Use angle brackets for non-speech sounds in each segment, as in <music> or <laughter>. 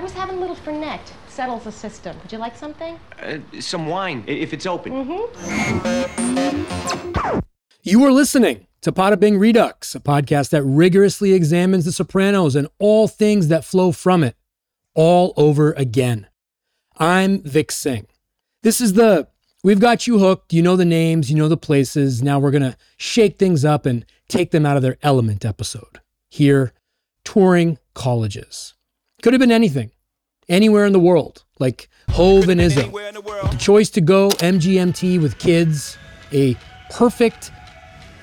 I was having a little fernet. Settles the system. Would you like something? Uh, some wine, if it's open. You are listening to Poda Bing Redux, a podcast that rigorously examines The Sopranos and all things that flow from it, all over again. I'm Vik Singh. This is the we've got you hooked, you know the names, you know the places. Now we're going to shake things up and take them out of their element episode. Here, touring colleges. Could have been anything, anywhere in the world, like Hove and Izzo. The choice to go MGMT with kids, a perfect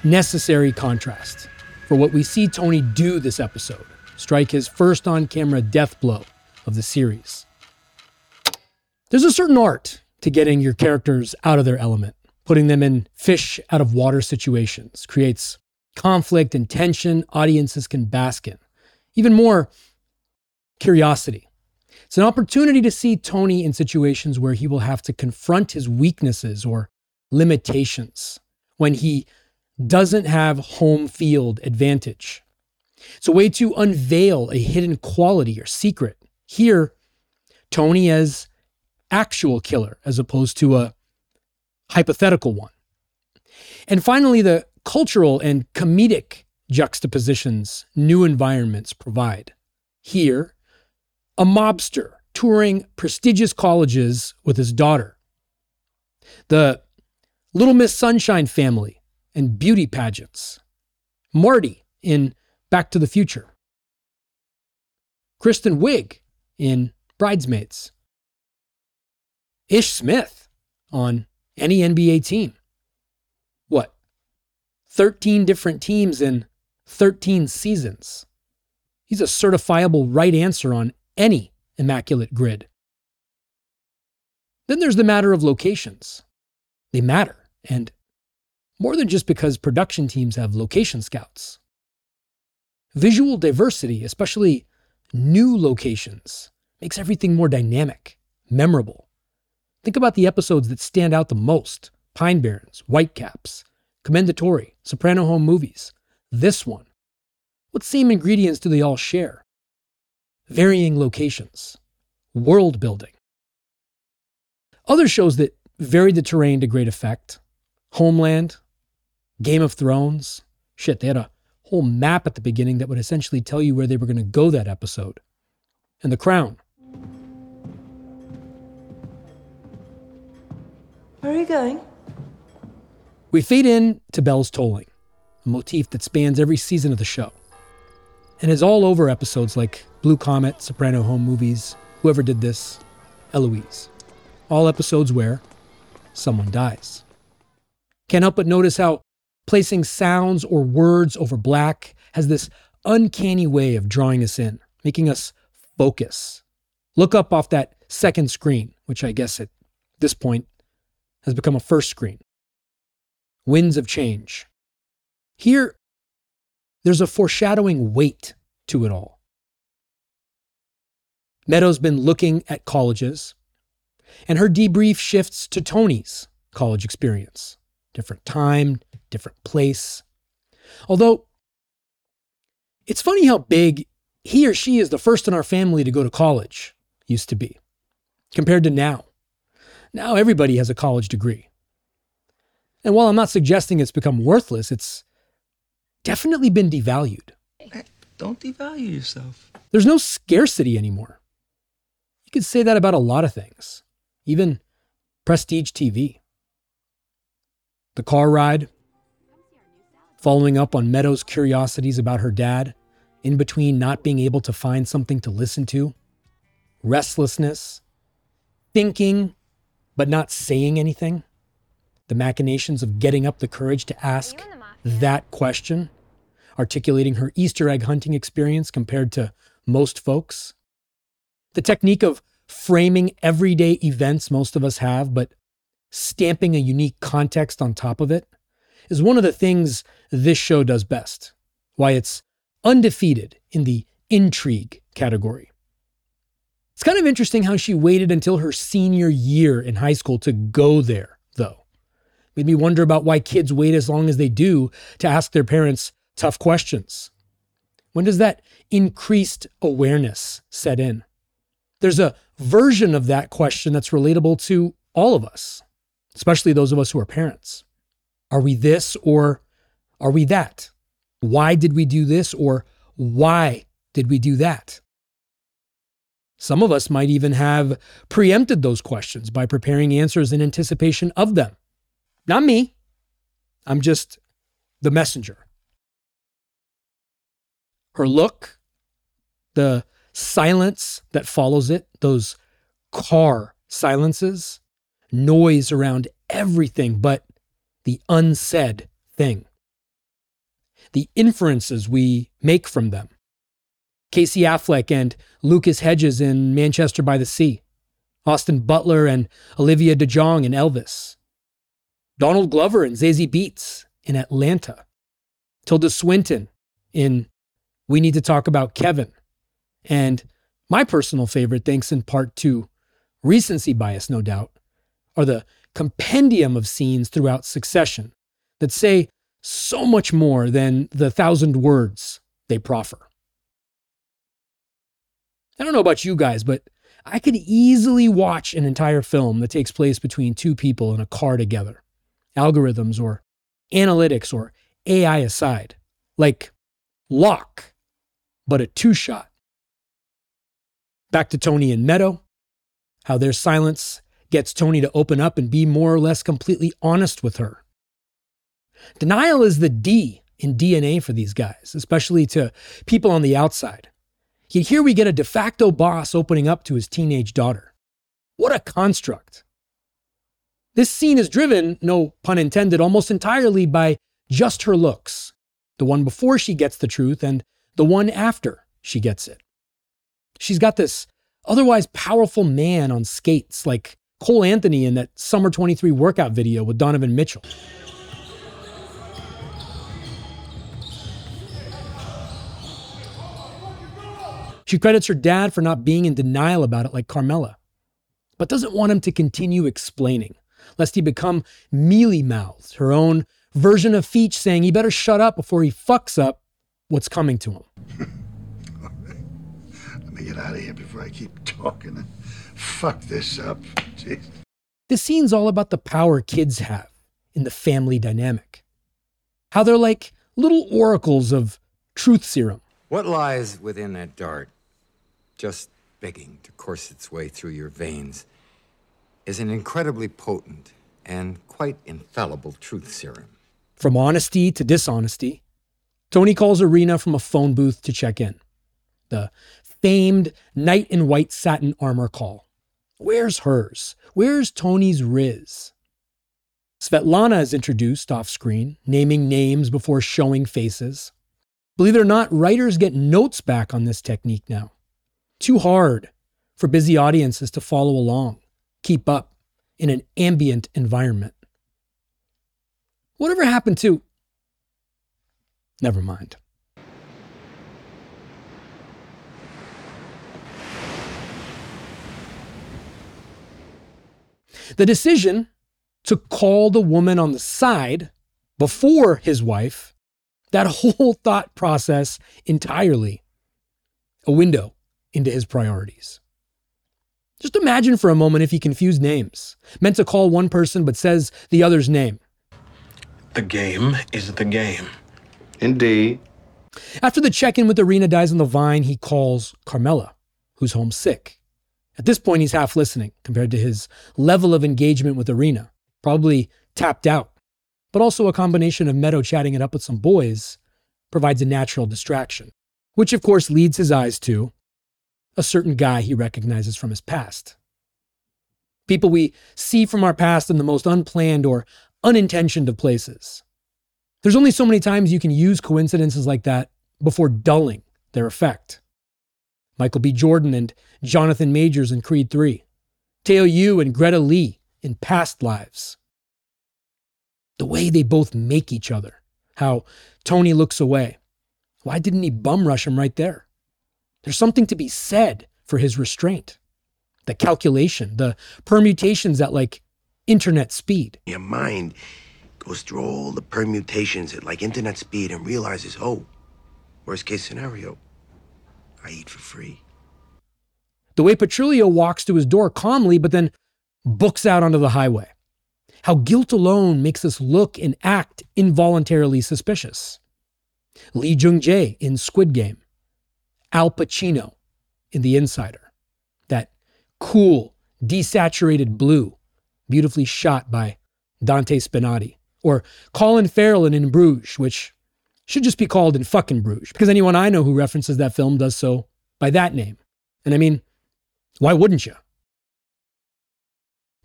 necessary contrast for what we see Tony do this episode strike his first on camera death blow of the series. There's a certain art to getting your characters out of their element, putting them in fish out of water situations, creates conflict and tension audiences can bask in. Even more, curiosity. It's an opportunity to see Tony in situations where he will have to confront his weaknesses or limitations when he doesn't have home field advantage. It's a way to unveil a hidden quality or secret. Here, Tony as actual killer as opposed to a hypothetical one. And finally, the cultural and comedic juxtapositions new environments provide. Here, a mobster touring prestigious colleges with his daughter. The Little Miss Sunshine family and beauty pageants. Marty in Back to the Future. Kristen Wiig in Bridesmaids. Ish Smith on any NBA team. What? 13 different teams in 13 seasons. He's a certifiable right answer on any immaculate grid. Then there's the matter of locations. They matter, and more than just because production teams have location scouts. Visual diversity, especially new locations, makes everything more dynamic, memorable. Think about the episodes that stand out the most Pine Barrens, Whitecaps, Commendatori, Soprano Home Movies. This one. What same ingredients do they all share? Varying locations, world building. Other shows that varied the terrain to great effect Homeland, Game of Thrones. Shit, they had a whole map at the beginning that would essentially tell you where they were going to go that episode. And The Crown. Where are you going? We fade in to bells tolling, a motif that spans every season of the show, and is all over episodes like Blue Comet, Soprano Home Movies, Whoever Did This, Eloise. All episodes where someone dies. Can't help but notice how placing sounds or words over black has this uncanny way of drawing us in, making us focus. Look up off that second screen, which I guess at this point has become a first screen. Winds of change. Here, there's a foreshadowing weight to it all. Meadow's been looking at colleges, and her debrief shifts to Tony's college experience. Different time, different place. Although, it's funny how big he or she is the first in our family to go to college used to be, compared to now. Now everybody has a college degree. And while I'm not suggesting it's become worthless, it's definitely been devalued. Don't devalue yourself. There's no scarcity anymore. You could say that about a lot of things, even prestige TV. The car ride, following up on Meadows' curiosities about her dad, in between not being able to find something to listen to, restlessness, thinking but not saying anything, the machinations of getting up the courage to ask that question, articulating her Easter egg hunting experience compared to most folks, the technique of framing everyday events most of us have, but stamping a unique context on top of it, is one of the things this show does best. Why it's undefeated in the intrigue category. It's kind of interesting how she waited until her senior year in high school to go there, though. Made me wonder about why kids wait as long as they do to ask their parents tough questions. When does that increased awareness set in? There's a version of that question that's relatable to all of us, especially those of us who are parents. Are we this or are we that? Why did we do this or why did we do that? Some of us might even have preempted those questions by preparing answers in anticipation of them. Not me. I'm just the messenger. Her look, the silence that follows it, those car silences, noise around everything but the unsaid thing, the inferences we make from them. Casey Affleck and Lucas Hedges in Manchester by the Sea, Austin Butler and Olivia DeJonge in Elvis, Donald Glover and Zazie Beetz in Atlanta, Tilda Swinton in We Need to Talk About Kevin, and my personal favorite, thanks in part to recency bias, no doubt, are the compendium of scenes throughout succession that say so much more than the thousand words they proffer. I don't know about you guys, but I could easily watch an entire film that takes place between two people in a car together, algorithms or analytics or AI aside, like Locke, but a two shot. Back to Tony and Meadow, how their silence gets Tony to open up and be more or less completely honest with her. Denial is the D in DNA for these guys, especially to people on the outside. Yet here we get a de facto boss opening up to his teenage daughter. What a construct. This scene is driven, no pun intended, almost entirely by just her looks the one before she gets the truth and the one after she gets it. She's got this otherwise powerful man on skates, like Cole Anthony in that Summer 23 workout video with Donovan Mitchell. She credits her dad for not being in denial about it like Carmela, but doesn't want him to continue explaining, lest he become mealy mouthed, her own version of Feech saying he better shut up before he fucks up what's coming to him. <laughs> Let me get out of here before I keep talking and fuck this up. Jeez. This scene's all about the power kids have in the family dynamic. How they're like little oracles of truth serum. What lies within that dart, just begging to course its way through your veins, is an incredibly potent and quite infallible truth serum. From honesty to dishonesty, Tony calls Irina from a phone booth to check in. The famed knight in white satin armor call. Where's hers? Where's Tony's Riz? Svetlana is introduced off screen, naming names before showing faces. Believe it or not, writers get notes back on this technique now. Too hard for busy audiences to follow along, keep up in an ambient environment. Whatever happened to. Never mind. The decision to call the woman on the side before his wife, that whole <laughs> thought process entirely a window into his priorities. Just imagine for a moment if he confused names, meant to call one person but says the other's name. The game is the game. Indeed. After the check in with Irina dies on the vine, he calls Carmela, who's homesick. At this point, he's half listening compared to his level of engagement with Irina, probably tapped out. But also a combination of Meadow chatting it up with some boys provides a natural distraction, which of course leads his eyes to a certain guy he recognizes from his past. People we see from our past in the most unplanned or unintentioned of places. There's only so many times you can use coincidences like that before dulling their effect. Michael B. Jordan and Jonathan Majors in Creed 3, Teo Yoo and Greta Lee in Past Lives. The way they both make each other, how Tony looks away. Why didn't he bum rush him right there? There's something to be said for his restraint, the calculation, the permutations at like internet speed. Your mind goes through all the permutations at like internet speed and realizes, oh, worst case scenario, I eat for free. The way Petrulio walks to his door calmly, but then books out onto the highway. How guilt alone makes us look and act involuntarily suspicious. Lee Jung Jae in Squid Game. Al Pacino in The Insider. That cool, desaturated blue, beautifully shot by Dante Spinotti. Or Colin Farrell in In Bruges, which should just be called In Fucking Bruges, because anyone I know who references that film does so by that name. And I mean, why wouldn't you?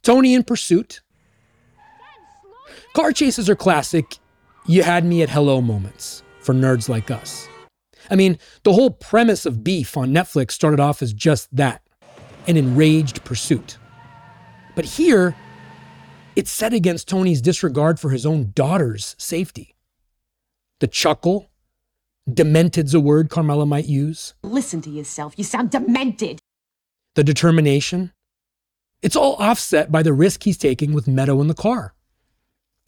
Tony in Pursuit. Car chases are classic. You had me at hello moments for nerds like us. I mean, the whole premise of Beef on Netflix started off as just that an enraged pursuit. But here, it's set against Tony's disregard for his own daughter's safety. The chuckle, demented's a word Carmela might use, Listen to yourself. You sound demented. the determination. It's all offset by the risk he's taking with Meadow in the car.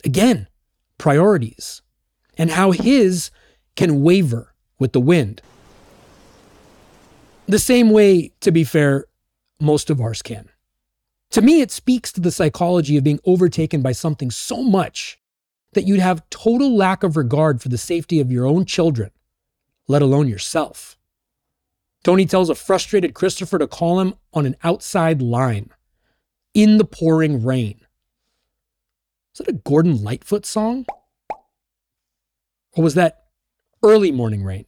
Again, priorities and how his can waver with the wind. The same way, to be fair, most of ours can. To me, it speaks to the psychology of being overtaken by something so much that you'd have total lack of regard for the safety of your own children, let alone yourself. Tony tells a frustrated Christopher to call him on an outside line in the pouring rain. Is that a Gordon Lightfoot song? Or was that early morning rain?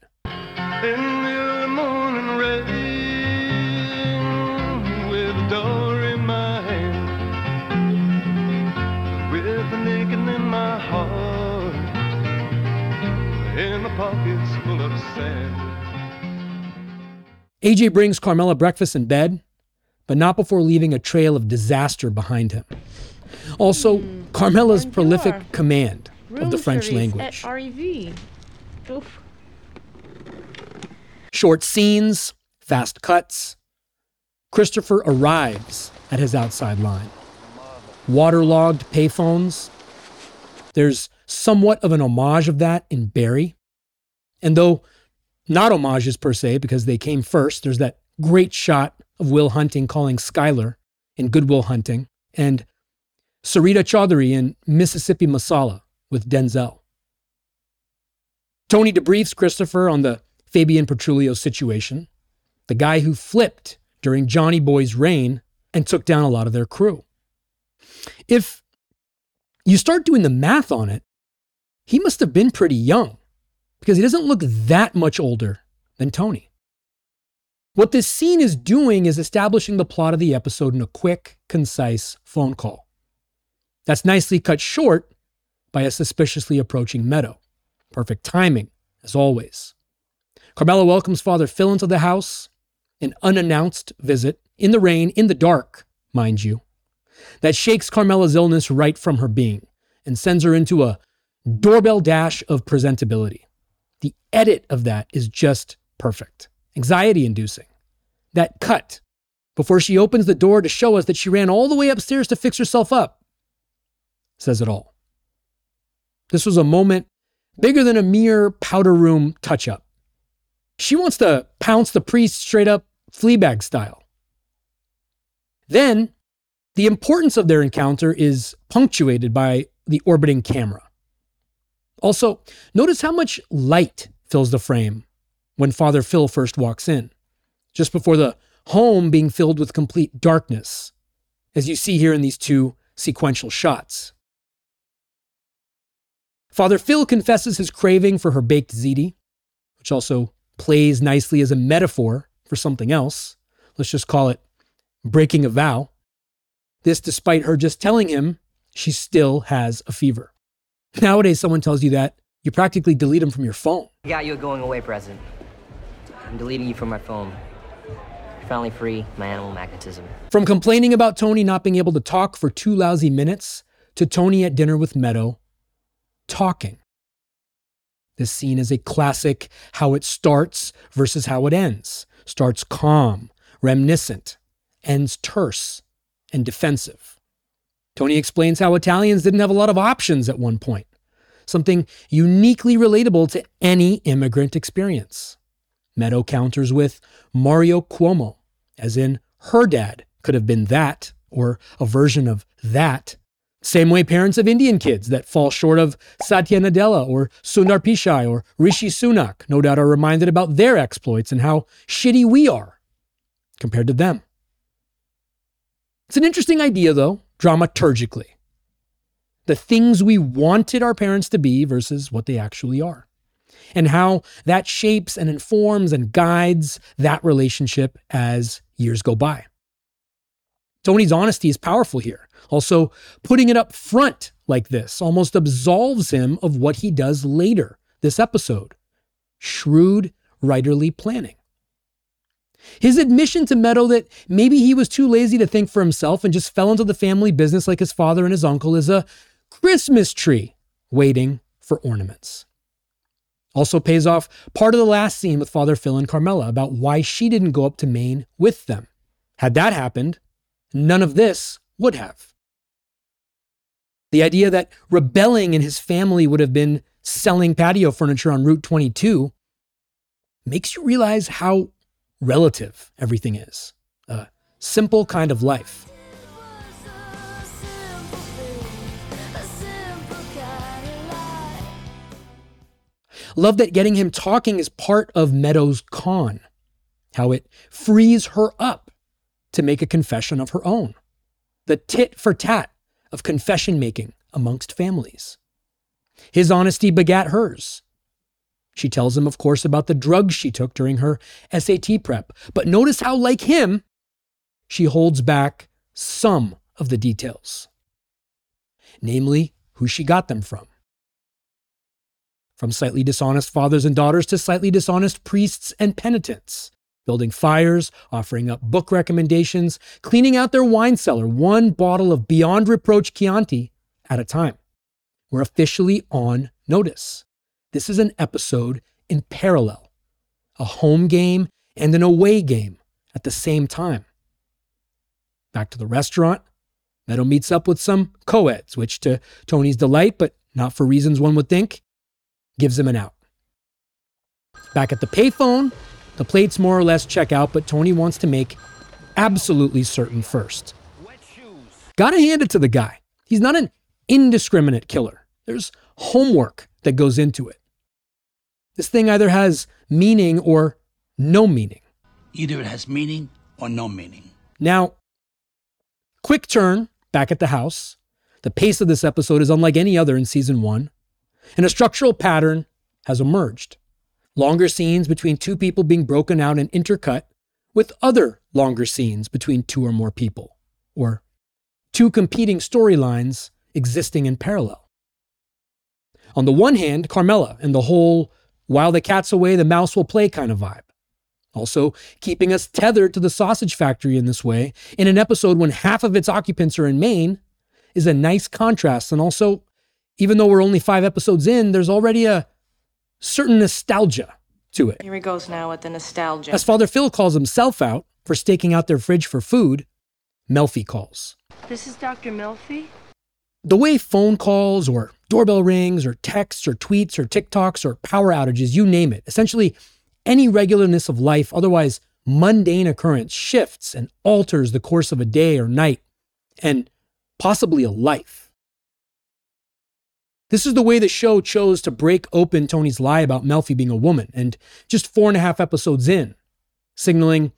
And my pockets full of sand. AJ brings Carmela breakfast in bed, but not before leaving a trail of disaster behind him. Also, Carmela's prolific Bonjour. command of the French language. At REV. Oof. Short scenes, fast cuts. Christopher arrives at his outside line. Waterlogged payphones. There's somewhat of an homage of that in Barry. And though not homages per se, because they came first, there's that great shot of Will Hunting calling Skylar in Goodwill Hunting and Sarita Choudhury in Mississippi Masala with Denzel. Tony debriefs Christopher on the Fabian Petrulio situation, the guy who flipped during Johnny Boy's reign and took down a lot of their crew. If you start doing the math on it, he must have been pretty young because he doesn't look that much older than Tony. What this scene is doing is establishing the plot of the episode in a quick, concise phone call. That's nicely cut short by a suspiciously approaching Meadow. Perfect timing, as always. Carmela welcomes Father Phil into the house, an unannounced visit, in the rain, in the dark, mind you, that shakes Carmela's illness right from her being and sends her into a doorbell dash of presentability. The edit of that is just perfect, anxiety inducing. That cut before she opens the door to show us that she ran all the way upstairs to fix herself up says it all. This was a moment bigger than a mere powder room touch up. She wants to pounce the priest straight up Fleabag style. Then, the importance of their encounter is punctuated by the orbiting camera. Also, notice how much light fills the frame when Father Phil first walks in, just before the home being filled with complete darkness, as you see here in these two sequential shots. Father Phil confesses his craving for her baked ziti, which also plays nicely as a metaphor for something else. Let's just call it breaking a vow. This despite her just telling him she still has a fever. Nowadays, someone tells you that, you practically delete them from your phone. I got you a going away present. I'm deleting you from my phone. You're finally free, my animal magnetism. From complaining about Tony not being able to talk for two lousy minutes to Tony at dinner with Meadow talking. This scene is a classic how it starts versus how it ends. Starts calm, reminiscent, ends terse and defensive. Tony explains how Italians didn't have a lot of options at one point, something uniquely relatable to any immigrant experience. Meadow counters with Mario Cuomo, as in her dad could have been that or a version of that. Same way parents of Indian kids that fall short of Satya Nadella or Sundar Pichai or Rishi Sunak no doubt are reminded about their exploits and how shitty we are compared to them. It's an interesting idea, though, dramaturgically. The things we wanted our parents to be versus what they actually are, and how that shapes and informs and guides that relationship as years go by. Tony's honesty is powerful here. Also, putting it up front like this almost absolves him of what he does later this episode shrewd writerly planning. His admission to Meadow that maybe he was too lazy to think for himself and just fell into the family business like his father and his uncle is a Christmas tree waiting for ornaments. Also pays off part of the last scene with Father Phil and Carmela about why she didn't go up to Maine with them. Had that happened, none of this would have. The idea that rebelling in his family would have been selling patio furniture on Route 22 makes you realize how relative everything is. A simple kind of life. Love that getting him talking is part of Meadows' con, how it frees her up to make a confession of her own. The tit for tat of confession making amongst families. His honesty begat hers. She tells him, of course, about the drugs she took during her SAT prep. But notice how, like him, she holds back some of the details, namely, who she got them from. From slightly dishonest fathers and daughters to slightly dishonest priests and penitents, building fires, offering up book recommendations, cleaning out their wine cellar, one bottle of Beyond Reproach Chianti at a time. We're officially on notice. This is an episode in parallel, a home game and an away game at the same time. Back to the restaurant, Meadow meets up with some co-eds, which to Tony's delight, but not for reasons one would think, gives him an out. Back at the payphone, the plates more or less check out, but Tony wants to make absolutely certain first. Gotta hand it to the guy. He's not an indiscriminate killer. There's homework that goes into it. This thing either has meaning or no meaning. Either it has meaning or no meaning. Now, quick turn back at the house. The pace of this episode is unlike any other in season one, and a structural pattern has emerged. Longer scenes between two people being broken out and intercut with other longer scenes between two or more people, or two competing storylines existing in parallel. On the one hand, Carmela and the whole while the cat's away, the mouse will play kind of vibe. Also, keeping us tethered to the sausage factory in this way, in an episode when half of its occupants are in Maine, is a nice contrast. And also, even though we're only five episodes in, there's already a certain nostalgia to it. Here he goes now with the nostalgia. As Father Phil calls himself out for staking out their fridge for food, Melfi calls. This is Dr. Melfi? The way phone calls or doorbell rings or texts or tweets or TikToks or power outages, you name it, essentially any regularness of life, otherwise mundane occurrence, shifts and alters the course of a day or night and possibly a life. This is the way the show chose to break open Tony's lie about Melfi being a woman, and just four and a half episodes in, signaling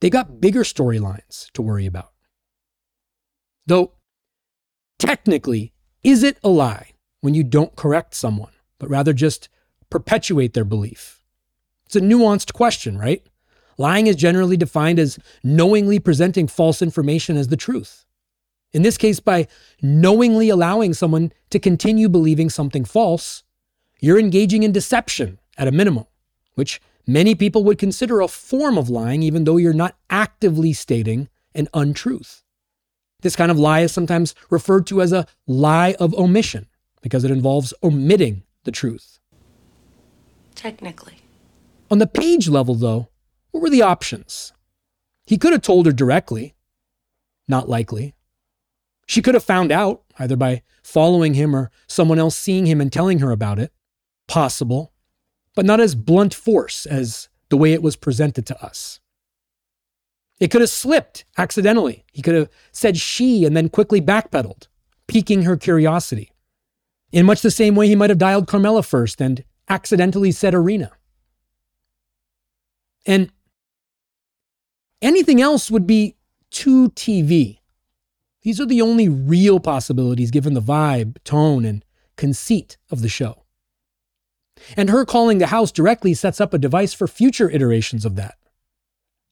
they got bigger storylines to worry about. Though Technically, is it a lie when you don't correct someone, but rather just perpetuate their belief? It's a nuanced question, right? Lying is generally defined as knowingly presenting false information as the truth. In this case, by knowingly allowing someone to continue believing something false, you're engaging in deception at a minimum, which many people would consider a form of lying, even though you're not actively stating an untruth. This kind of lie is sometimes referred to as a lie of omission because it involves omitting the truth. Technically. On the page level, though, what were the options? He could have told her directly. Not likely. She could have found out, either by following him or someone else seeing him and telling her about it. Possible, but not as blunt force as the way it was presented to us. It could have slipped accidentally. He could have said she and then quickly backpedaled, piquing her curiosity. In much the same way he might have dialed Carmela first and accidentally said Irina. And anything else would be too TV. These are the only real possibilities given the vibe, tone, and conceit of the show. And her calling the house directly sets up a device for future iterations of that.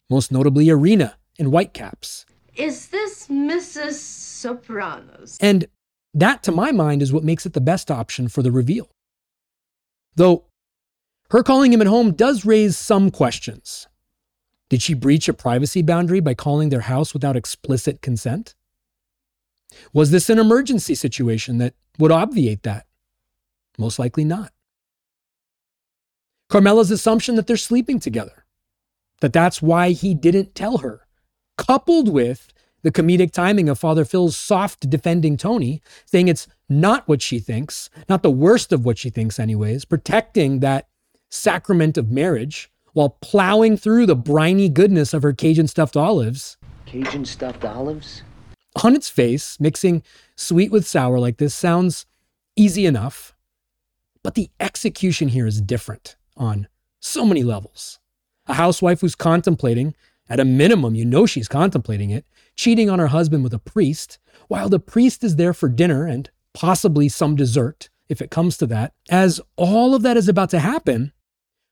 Most notably, Irina in Whitecaps. Is this Mrs. Sopranos? And that, to my mind, is what makes it the best option for the reveal. Though her calling him at home does raise some questions. Did she breach a privacy boundary by calling their house without explicit consent? Was this an emergency situation that would obviate that? Most likely not. Carmela's assumption that they're sleeping together, that that's why he didn't tell her, coupled with the comedic timing of Father Phil's soft defending Tony, saying it's not what she thinks, not the worst of what she thinks, anyways, protecting that sacrament of marriage while plowing through the briny goodness of her Cajun stuffed olives. Cajun stuffed olives? On its face, mixing sweet with sour like this sounds easy enough, but the execution here is different on so many levels. A housewife who's contemplating, at a minimum, you know she's contemplating it, cheating on her husband with a priest, while the priest is there for dinner and possibly some dessert, if it comes to that. As all of that is about to happen,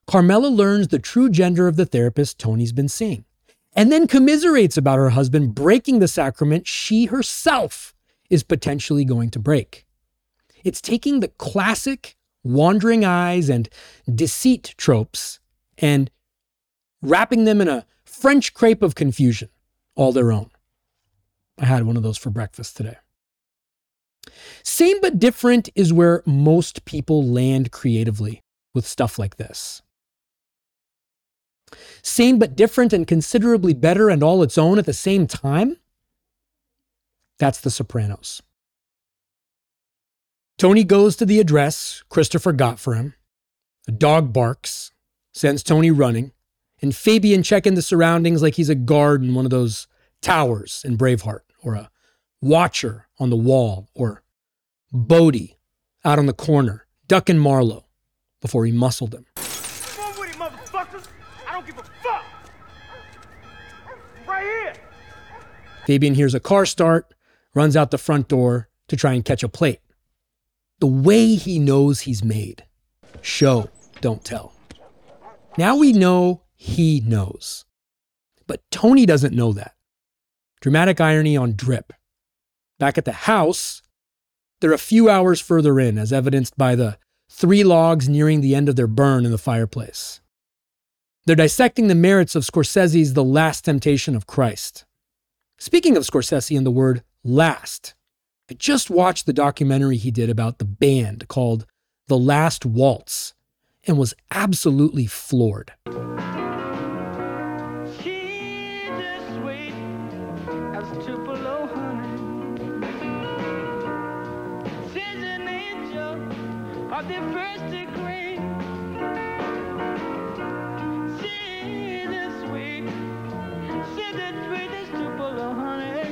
Carmela learns the true gender of the therapist Tony's been seeing, and then commiserates about her husband breaking the sacrament she herself is potentially going to break. It's taking the classic wandering eyes and deceit tropes and wrapping them in a French crepe of confusion, all their own. I had one of those for breakfast today. Same but different is where most people land creatively with stuff like this. Same but different and considerably better and all its own at the same time? That's The Sopranos. Tony goes to the address Christopher got for him. A dog barks, sends Tony running, and Fabian checking the surroundings like he's a guard in one of those towers in Braveheart, or a watcher on the wall, or Bodie out on the corner, ducking Marlo before he muscled him. Come with it, motherfuckers! I don't give a fuck! Right here! Fabian hears a car start, runs out the front door to try and catch a plate. The way he knows he's made. Show, don't tell. Now we know he knows. But Tony doesn't know that. Dramatic irony on drip. Back at the house, they're a few hours further in, as evidenced by the three logs nearing the end of their burn in the fireplace. They're dissecting the merits of Scorsese's The Last Temptation of Christ. Speaking of Scorsese and the word last, I just watched the documentary he did about the band called The Last Waltz and was absolutely floored. Of the first degree. She's as sweet, she's as sweet as Tupelo honey.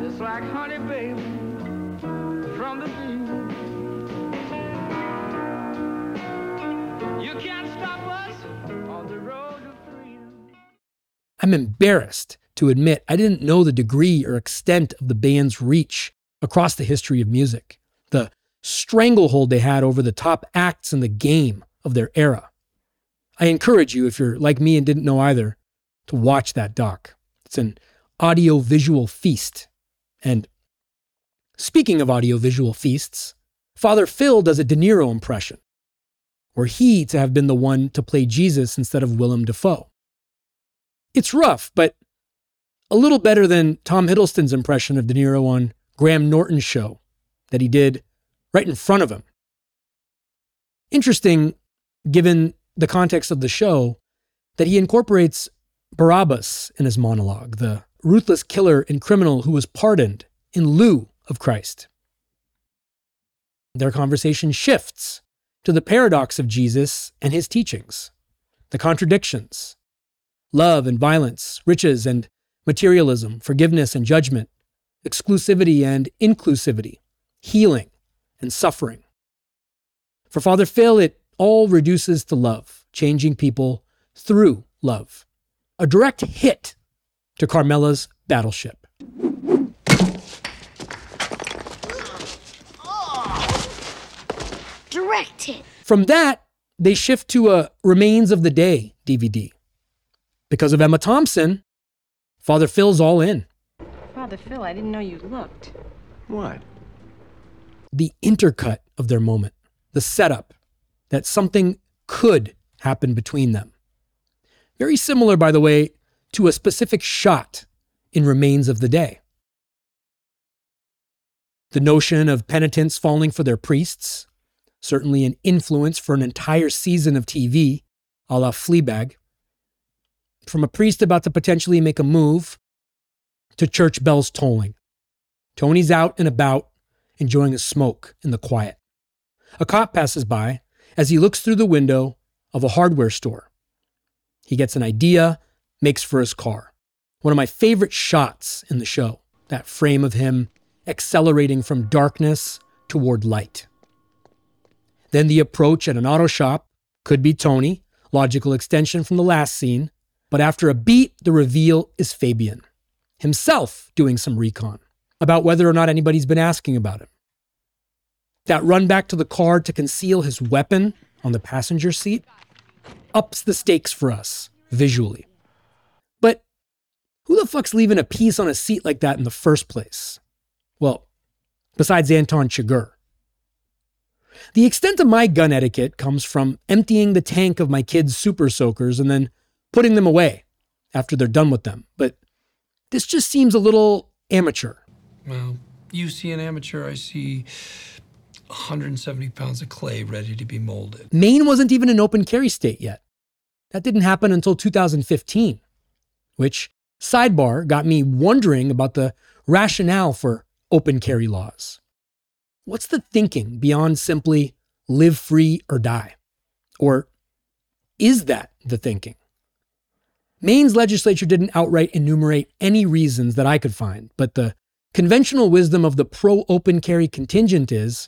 Just like honey, baby, from the bee. You can't stop us on the road to freedom. I'm embarrassed to admit I didn't know the degree or extent of the band's reach across the history of music, the stranglehold they had over the top acts in the game of their era. I encourage you, if you're like me and didn't know either, to watch that doc. It's an audio visual feast. And speaking of audio visual feasts, Father Phil does a De Niro impression, were he to have been the one to play Jesus instead of Willem Dafoe. It's rough, but a little better than Tom Hiddleston's impression of De Niro on Graham Norton's show that he did right in front of him. Interesting, given the context of the show, that he incorporates Barabbas in his monologue, the ruthless killer and criminal who was pardoned in lieu of Christ. Their conversation shifts to the paradox of Jesus and his teachings, the contradictions, love and violence, riches and materialism, forgiveness and judgment, exclusivity and inclusivity, healing and suffering. For Father Phil, it all reduces to love, changing people through love. A direct hit to Carmela's battleship. Direct hit. From that, they shift to a Remains of the Day DVD. Because of Emma Thompson, Father Phil's all in. Father Phil, I didn't know you looked. What? The intercut of their moment, the setup that something could happen between them. Very similar, by the way, to a specific shot in Remains of the Day. The notion of penitents falling for their priests, certainly an influence for an entire season of TV, a la Fleabag. From a priest about to potentially make a move to church bells tolling. Tony's out and about, enjoying a smoke in the quiet. A cop passes by as he looks through the window of a hardware store. He gets an idea, makes for his car. One of my favorite shots in the show, that frame of him accelerating from darkness toward light. Then the approach at an auto shop could be Tony, logical extension from the last scene. But after a beat, the reveal is Fabian, himself doing some recon about whether or not anybody's been asking about him. That run back to the car to conceal his weapon on the passenger seat ups the stakes for us visually. But who the fuck's leaving a piece on a seat like that in the first place? Well, besides Anton Chigurh. The extent of my gun etiquette comes from emptying the tank of my kids' super soakers and then putting them away after they're done with them. But this just seems a little amateur. Well, you see an amateur, I see 170 pounds of clay ready to be molded. Maine wasn't even an open carry state yet. That didn't happen until 2015, which, sidebar, got me wondering about the rationale for open carry laws. What's the thinking beyond simply live free or die? Or is that the thinking? Maine's legislature didn't outright enumerate any reasons that I could find, but the conventional wisdom of the pro open carry contingent is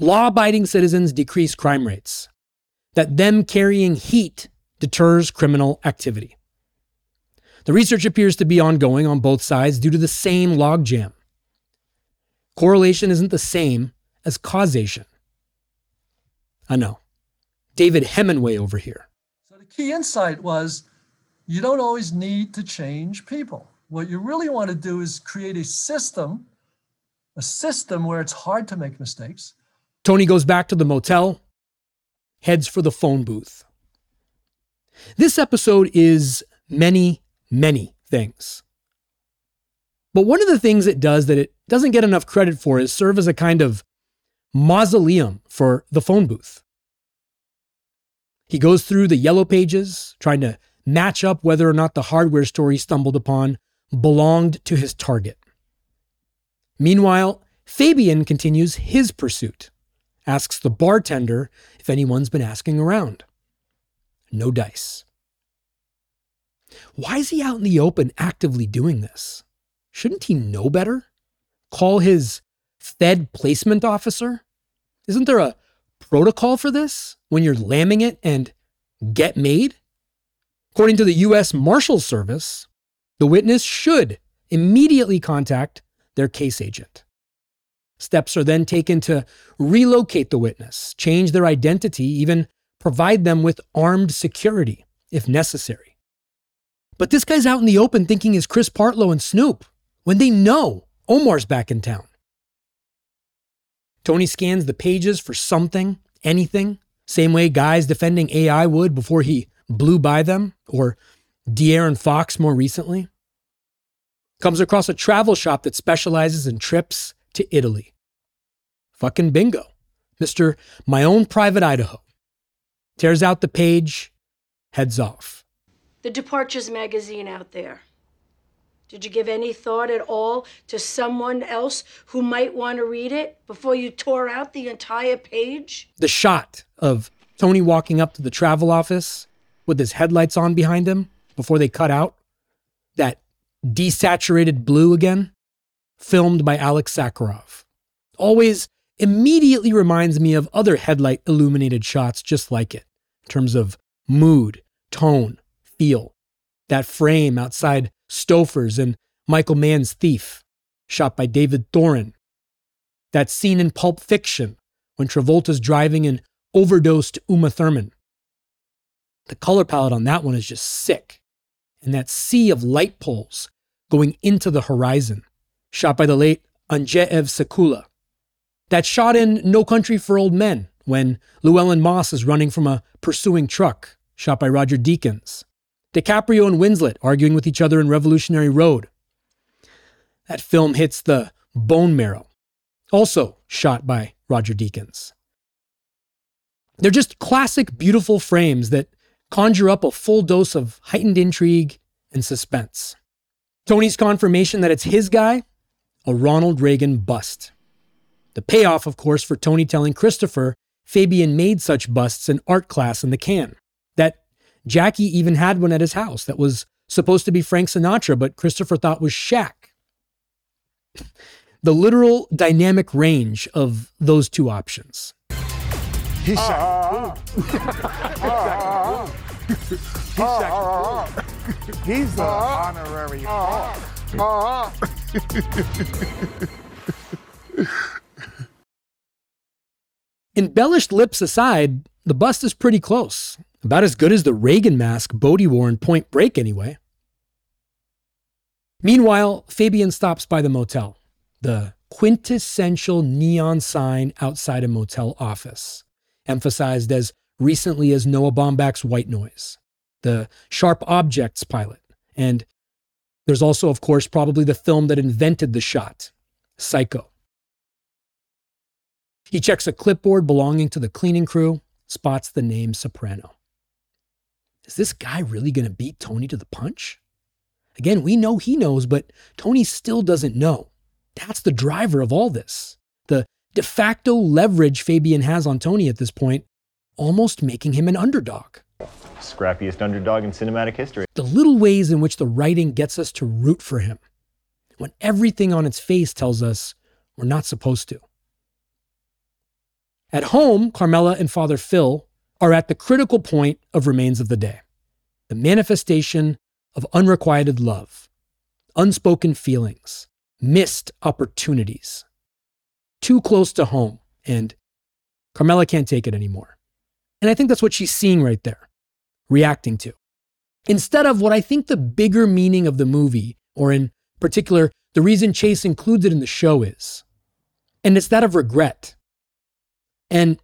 law abiding citizens decrease crime rates, that them carrying heat deters criminal activity. The research appears to be ongoing on both sides due to the same logjam. Correlation isn't the same as causation. I know. David Hemingway over here. So the key insight was you don't always need to change people. What you really want to do is create a system, a system where it's hard to make mistakes. Tony goes back to the motel, heads for the phone booth. This episode is many, many things. But one of the things it does that it doesn't get enough credit for is serve as a kind of mausoleum for the phone booth. He goes through the yellow pages, trying to match up whether or not the hardware store he stumbled upon belonged to his target. Meanwhile, Fabian continues his pursuit, asks the bartender if anyone's been asking around. No dice. Why is he out in the open actively doing this? Shouldn't he know better? Call his Fed placement officer? Isn't there a protocol for this when you're lambing it and get made? According to the U.S. Marshals Service, the witness should immediately contact their case agent. Steps are then taken to relocate the witness, change their identity, even provide them with armed security if necessary. But this guy's out in the open thinking he's Chris Partlow and Snoop when they know Omar's back in town. Tony scans the pages for something, anything, same way guys defending AI would before he blew by them, or De'Aaron Fox more recently. Comes across a travel shop that specializes in trips to Italy. Fucking bingo. Mr. My Own Private Idaho. Tears out the page, heads off. The Departures magazine out there. Did you give any thought at all to someone else who might want to read it before you tore out the entire page? The shot of Tony walking up to the travel office with his headlights on behind him, before they cut out, that desaturated blue again, filmed by Alik Sakharov. Always immediately reminds me of other headlight illuminated shots just like it, in terms of mood, tone, feel. That frame outside Stouffer's and Michael Mann's Thief, shot by David Thorin. That scene in Pulp Fiction when Travolta's driving an overdosed Uma Thurman. The color palette on that one is just sick. And that sea of light poles going into the horizon, shot by the late Andrzej Sekula. That shot in No Country for Old Men when Llewellyn Moss is running from a pursuing truck, shot by Roger Deakins. DiCaprio and Winslet arguing with each other in Revolutionary Road. That film hits the bone marrow, also shot by Roger Deakins. They're just classic, beautiful frames that conjure up a full dose of heightened intrigue and suspense. Tony's confirmation that it's his guy, a Ronald Reagan bust. The payoff, of course, for Tony telling Christopher Fabian made such busts in art class in the can. That Jackie even had one at his house that was supposed to be Frank Sinatra, but Christopher thought was Shaq. The literal dynamic range of those two options. He's ah. <laughs> Shaq. Ah. He's ah, Shaq. Ah, ah. He's the honorary. <laughs> Embellished lips aside, the bust is pretty close. About as good as the Reagan mask Bodhi wore in Point Break, anyway. Meanwhile, Fabian stops by the motel, the quintessential neon sign outside a motel office, emphasized as recently as Noah Baumbach's White Noise, the Sharp Objects pilot, and there's also, of course, probably the film that invented the shot, Psycho. He checks a clipboard belonging to the cleaning crew, spots the name Soprano. Is this guy really going to beat Tony to the punch? Again, we know he knows, but Tony still doesn't know. That's the driver of all this. The de facto leverage Fabian has on Tony at this point, almost making him an underdog. Scrappiest underdog in cinematic history. The little ways in which the writing gets us to root for him, when everything on its face tells us we're not supposed to. At home, Carmela and Father Phil are at the critical point of Remains of the Day the manifestation of unrequited love, unspoken feelings, missed opportunities. Too close to home, and Carmela can't take it anymore. And I think that's what she's seeing right there, reacting to. Instead of what I think the bigger meaning of the movie, or in particular, the reason Chase includes it in the show is. And it's that of regret. And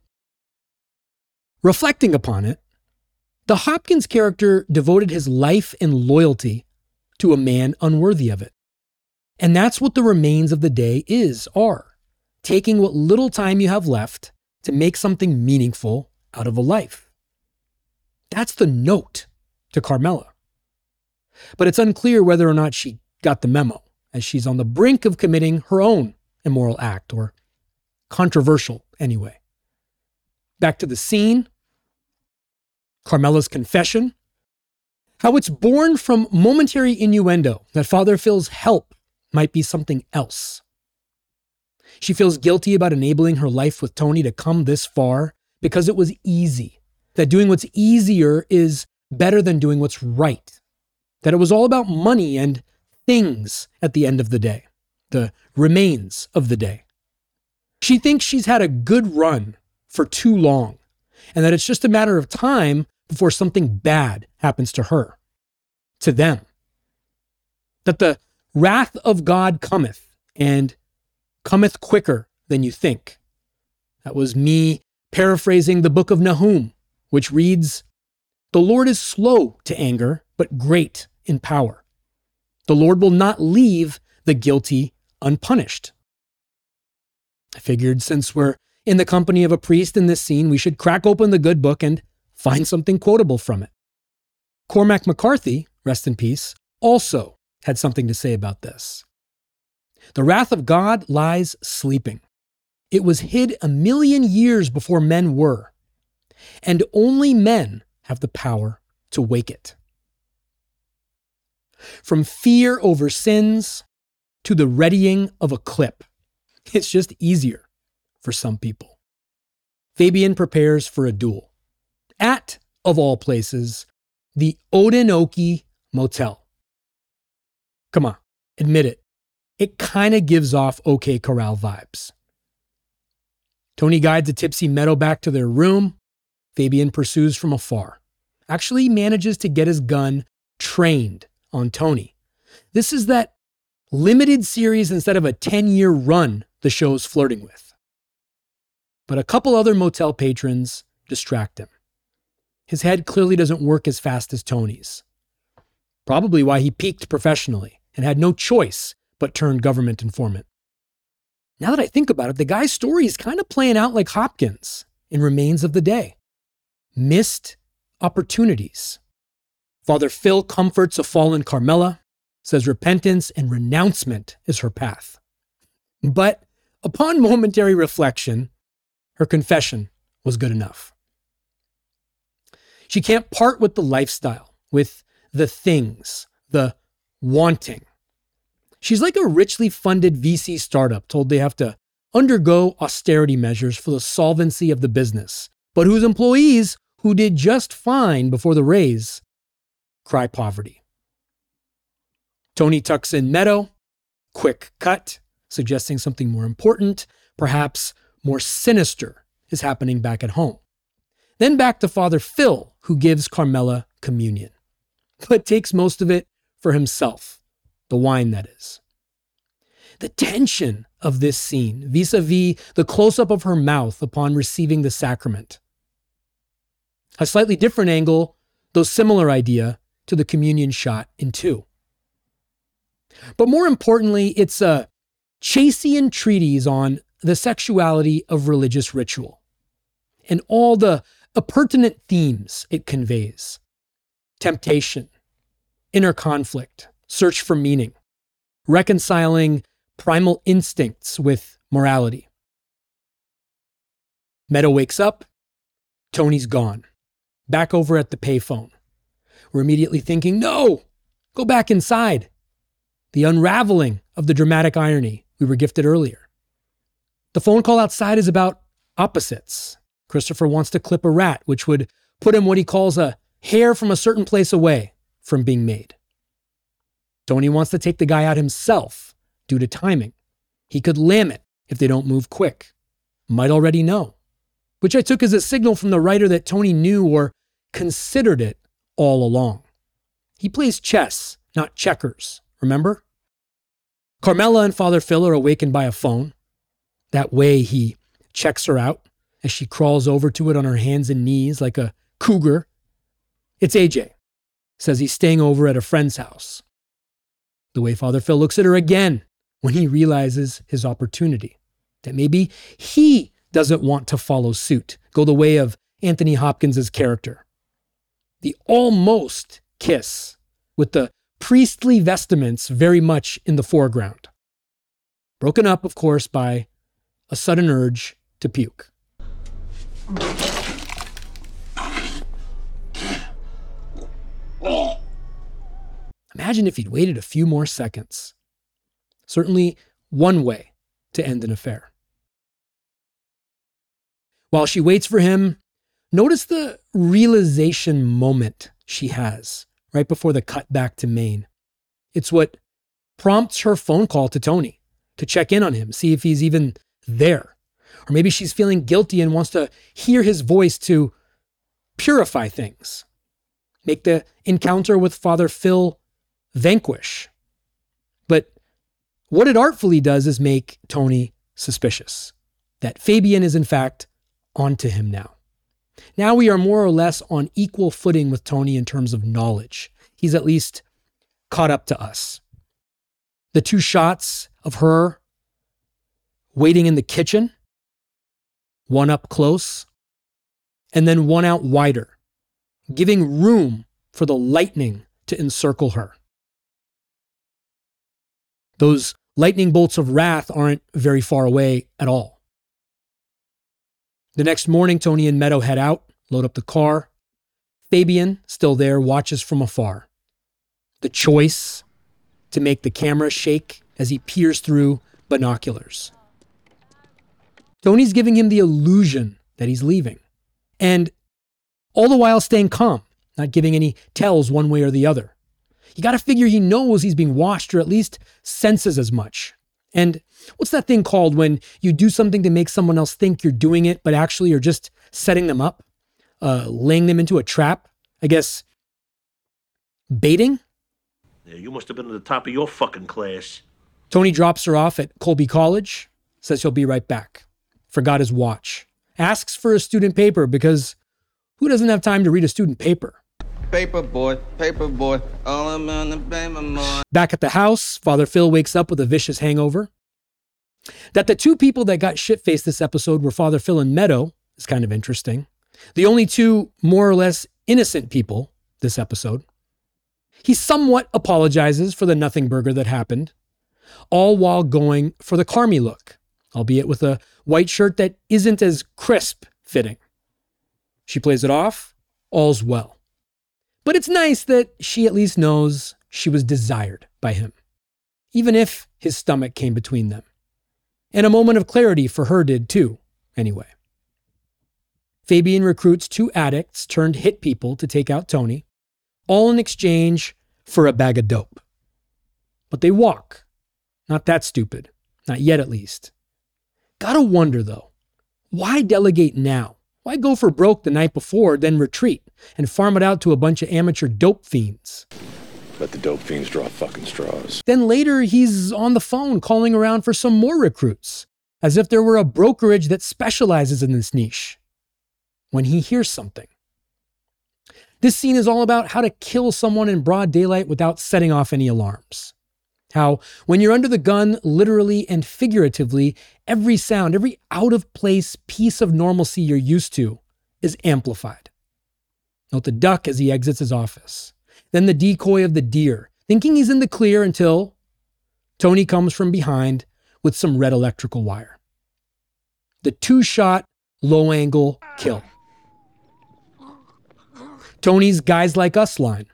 reflecting upon it, the Hopkins character devoted his life and loyalty to a man unworthy of it. And that's what the remains of the day is, are taking what little time you have left to make something meaningful out of a life. That's the note to Carmela. But it's unclear whether or not she got the memo, as she's on the brink of committing her own immoral act, or controversial anyway. Back to the scene Carmela's confession, how it's born from momentary innuendo that Father Phil's help might be something else. She feels guilty about enabling her life with Tony to come this far because it was easy, that doing what's easier is better than doing what's right, that it was all about money and things at the end of the day, the remains of the day. She thinks she's had a good run for too long, and that it's just a matter of time before something bad happens to her, to them. That the wrath of God cometh, and cometh quicker than you think. That was me paraphrasing the book of Nahum, which reads The Lord is slow to anger, but great in power. The Lord will not leave the guilty unpunished. I figured since we're in the company of a priest in this scene, we should crack open the good book and find something quotable from it. Cormac McCarthy, rest in peace, also had something to say about this. The wrath of God lies sleeping. It was hid a million years before men were, and only men have the power to wake it. From fear over sins to the readying of a clip. It's just easier for some people. Fabian prepares for a duel at, of all places, the Odinoki Motel. Come on, admit it. It kind of gives off OK Corral vibes. Tony guides a tipsy Meadow back to their room. Fabian pursues from afar. Actually manages to get his gun trained on Tony. This is that limited series instead of a 10 year run the show's flirting with. But a couple other motel patrons distract him. His head clearly doesn't work as fast as Tony's. Probably why he peaked professionally and had no choice but turn government informant. Now that I think about it, the guy's story is kind of playing out like Hopkins in Remains of the Day. Missed opportunities. Father Phil comforts a fallen Carmela, says repentance and renouncement is her path. But upon momentary reflection, her confession was good enough. She can't part with the lifestyle, with the things, the wanting. She's like a richly funded VC startup told they have to undergo austerity measures for the solvency of the business, but whose employees, who did just fine before the raise, cry poverty. Tony tucks in Meadow, quick cut, suggesting something more important, perhaps more sinister, is happening back at home. Then back to Father Phil, who gives Carmela communion, but takes most of it for himself, the wine that is. The tension of this scene vis a vis the close up of her mouth upon receiving the sacrament. A slightly different angle, though similar idea, to the communion shot in two. But more importantly, it's a Chasean treatise on the sexuality of religious ritual and all the appurtenant themes it conveys temptation, inner conflict, search for meaning, reconciling primal instincts with morality. Meadow wakes up, Tony's gone, back over at the payphone. We're immediately thinking, no, go back inside. The unraveling of the dramatic irony we were gifted earlier. The phone call outside is about opposites. Christopher wants to clip a rat, which would put him what he calls a hair from a certain place away from being made. Tony wants to take the guy out himself due to timing. He could lam it if they don't move quick. Might already know. Which I took as a signal from the writer that Tony knew or considered it all along. He plays chess, not checkers, remember? Carmela and Father Phil are awakened by a phone. That way he checks her out as she crawls over to it on her hands and knees like a cougar. It's AJ. Says he's staying over at a friend's house. The way Father Phil looks at her again when he realizes his opportunity. That maybe he doesn't want to follow suit, go the way of Anthony Hopkins' character. The almost kiss with the priestly vestments very much in the foreground. Broken up, of course, by a sudden urge to puke. Imagine if he'd waited a few more seconds. Certainly one way to end an affair. While she waits for him, notice the realization moment she has right before the cut back to Maine. It's what prompts her phone call to Tony to check in on him, see if he's even there. Or maybe she's feeling guilty and wants to hear his voice to purify things, make the encounter with Father Phil vanquish. But what it artfully does is make Tony suspicious that Fabian is, in fact, onto him now. Now we are more or less on equal footing with Tony in terms of knowledge. He's at least caught up to us. The two shots of her waiting in the kitchen, one up close, and then one out wider, giving room for the lightning to encircle her. Those lightning bolts of wrath aren't very far away at all. The next morning, Tony and Meadow head out, load up the car. Fabian, still there, watches from afar. the choice to make the camera shake as he peers through binoculars. Tony's giving him the illusion that he's leaving, and all the while staying calm, not giving any tells one way or the other. You got to figure he knows he's being watched or at least senses as much. And what's that thing called when you do something to make someone else think you're doing it, but actually you're just setting them up, uh, laying them into a trap? I guess baiting? Yeah, you must have been at the top of your fucking class. Tony drops her off at Colby College, says he'll be right back. Forgot his watch. Asks for a student paper because who doesn't have time to read a student paper? Paper boy, paper boy, all I'm on the paper boy. Back at the house, Father Phil wakes up with a vicious hangover. That the two people that got shit faced this episode were Father Phil and Meadow is kind of interesting. The only two more or less innocent people this episode. He somewhat apologizes for the nothing burger that happened, all while going for the Carmy look, albeit with a white shirt that isn't as crisp fitting. She plays it off, all's well. But it's nice that she at least knows she was desired by him, even if his stomach came between them. And a moment of clarity for her did too, anyway. Fabian recruits two addicts turned hit people to take out Tony, all in exchange for a bag of dope. But they walk. Not that stupid. Not yet, at least. Gotta wonder, though, why delegate now? Why go for broke the night before, then retreat and farm it out to a bunch of amateur dope fiends? Let the dope fiends draw fucking straws. Then later, he's on the phone calling around for some more recruits, as if there were a brokerage that specializes in this niche. When he hears something. This scene is all about how to kill someone in broad daylight without setting off any alarms. How, when you're under the gun, literally and figuratively, every sound, every out of place piece of normalcy you're used to is amplified. Note the duck as he exits his office. Then the decoy of the deer, thinking he's in the clear until Tony comes from behind with some red electrical wire. The two shot, low angle kill. Tony's Guys Like Us line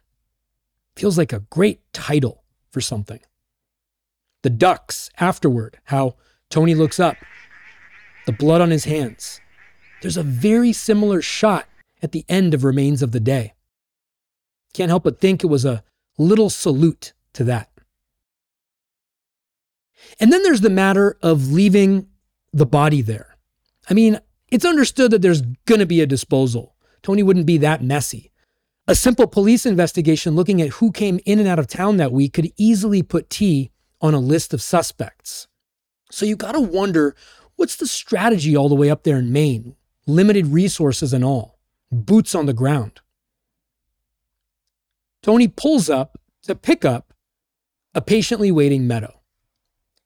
feels like a great title for something. The ducks afterward, how Tony looks up, the blood on his hands. There's a very similar shot at the end of Remains of the Day. Can't help but think it was a little salute to that. And then there's the matter of leaving the body there. I mean, it's understood that there's going to be a disposal. Tony wouldn't be that messy. A simple police investigation looking at who came in and out of town that week could easily put T on a list of suspects. So you got to wonder what's the strategy all the way up there in Maine? Limited resources and all, boots on the ground. Tony pulls up to pick up a patiently waiting Meadow,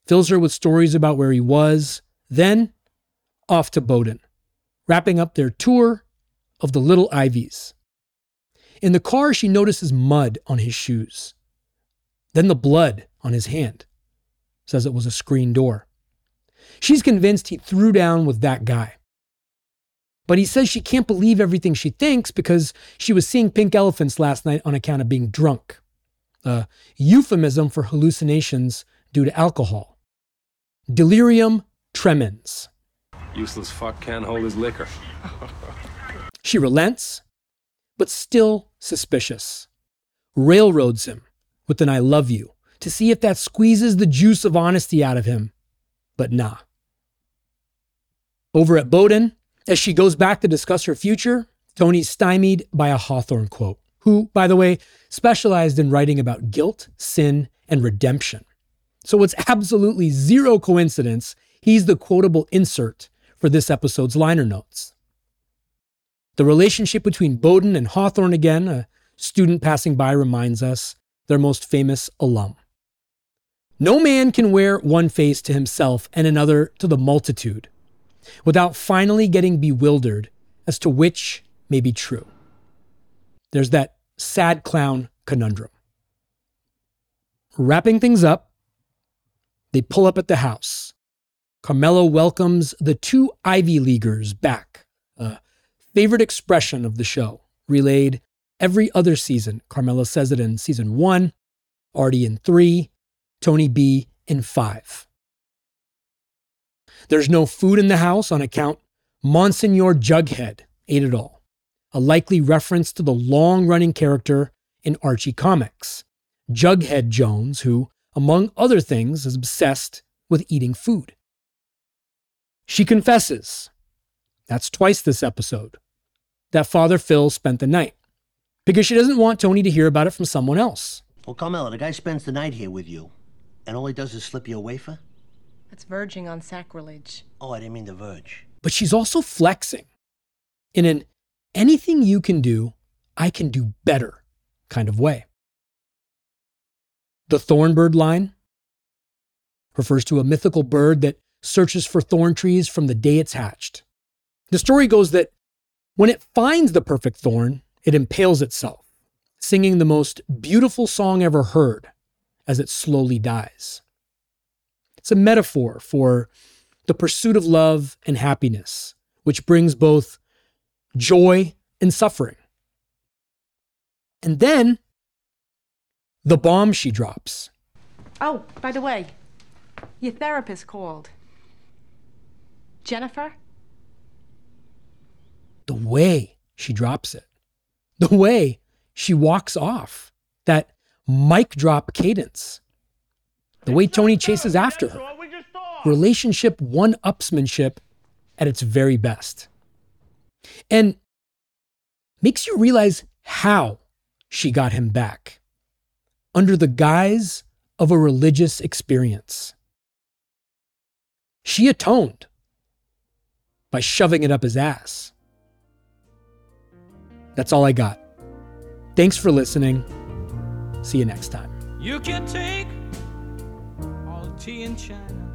fills her with stories about where he was, then off to Bowdoin, wrapping up their tour of the Little Ivies. In the car, she notices mud on his shoes, then the blood on his hand. Says it was a screen door. She's convinced he threw down with that guy. But he says she can't believe everything she thinks because she was seeing pink elephants last night on account of being drunk. A euphemism for hallucinations due to alcohol. Delirium tremens. Useless fuck can't hold his liquor. She relents, but still suspicious. Railroads him with an I love you to see if that squeezes the juice of honesty out of him. But nah. Over at Bowdoin, as she goes back to discuss her future, Tony's stymied by a Hawthorne quote, who, by the way, specialized in writing about guilt, sin, and redemption. So it's absolutely zero coincidence he's the quotable insert for this episode's liner notes. The relationship between Bowdoin and Hawthorne, again, a student passing by reminds us, their most famous alum. No man can wear one face to himself and another to the multitude without finally getting bewildered as to which may be true. There's that sad clown conundrum. Wrapping things up, they pull up at the house. Carmela welcomes the two Ivy Leaguers back, a favorite expression of the show, relayed every other season. Carmela says it in season one, Artie in three, Tony B in five. There's no food in the house on account Monsignor Jughead ate it all, a likely reference to the long running character in Archie comics, Jughead Jones, who, among other things, is obsessed with eating food. She confesses, that's twice this episode, that Father Phil spent the night because she doesn't want Tony to hear about it from someone else. Well, Carmela, the guy spends the night here with you, and all he does is slip you a wafer? That's verging on sacrilege. Oh, I didn't mean to verge. But she's also flexing in an anything you can do, I can do better kind of way. The thornbird line refers to a mythical bird that searches for thorn trees from the day it's hatched. The story goes that when it finds the perfect thorn, it impales itself, singing the most beautiful song ever heard as it slowly dies. It's a metaphor for the pursuit of love and happiness, which brings both joy and suffering. And then the bomb she drops. Oh, by the way, your therapist called. Jennifer? The way she drops it, the way she walks off, that mic drop cadence, the way Tony chases after her. Relationship one upsmanship at its very best. And makes you realize how she got him back under the guise of a religious experience. She atoned by shoving it up his ass. That's all I got. Thanks for listening. See you next time. You can take all the tea in China,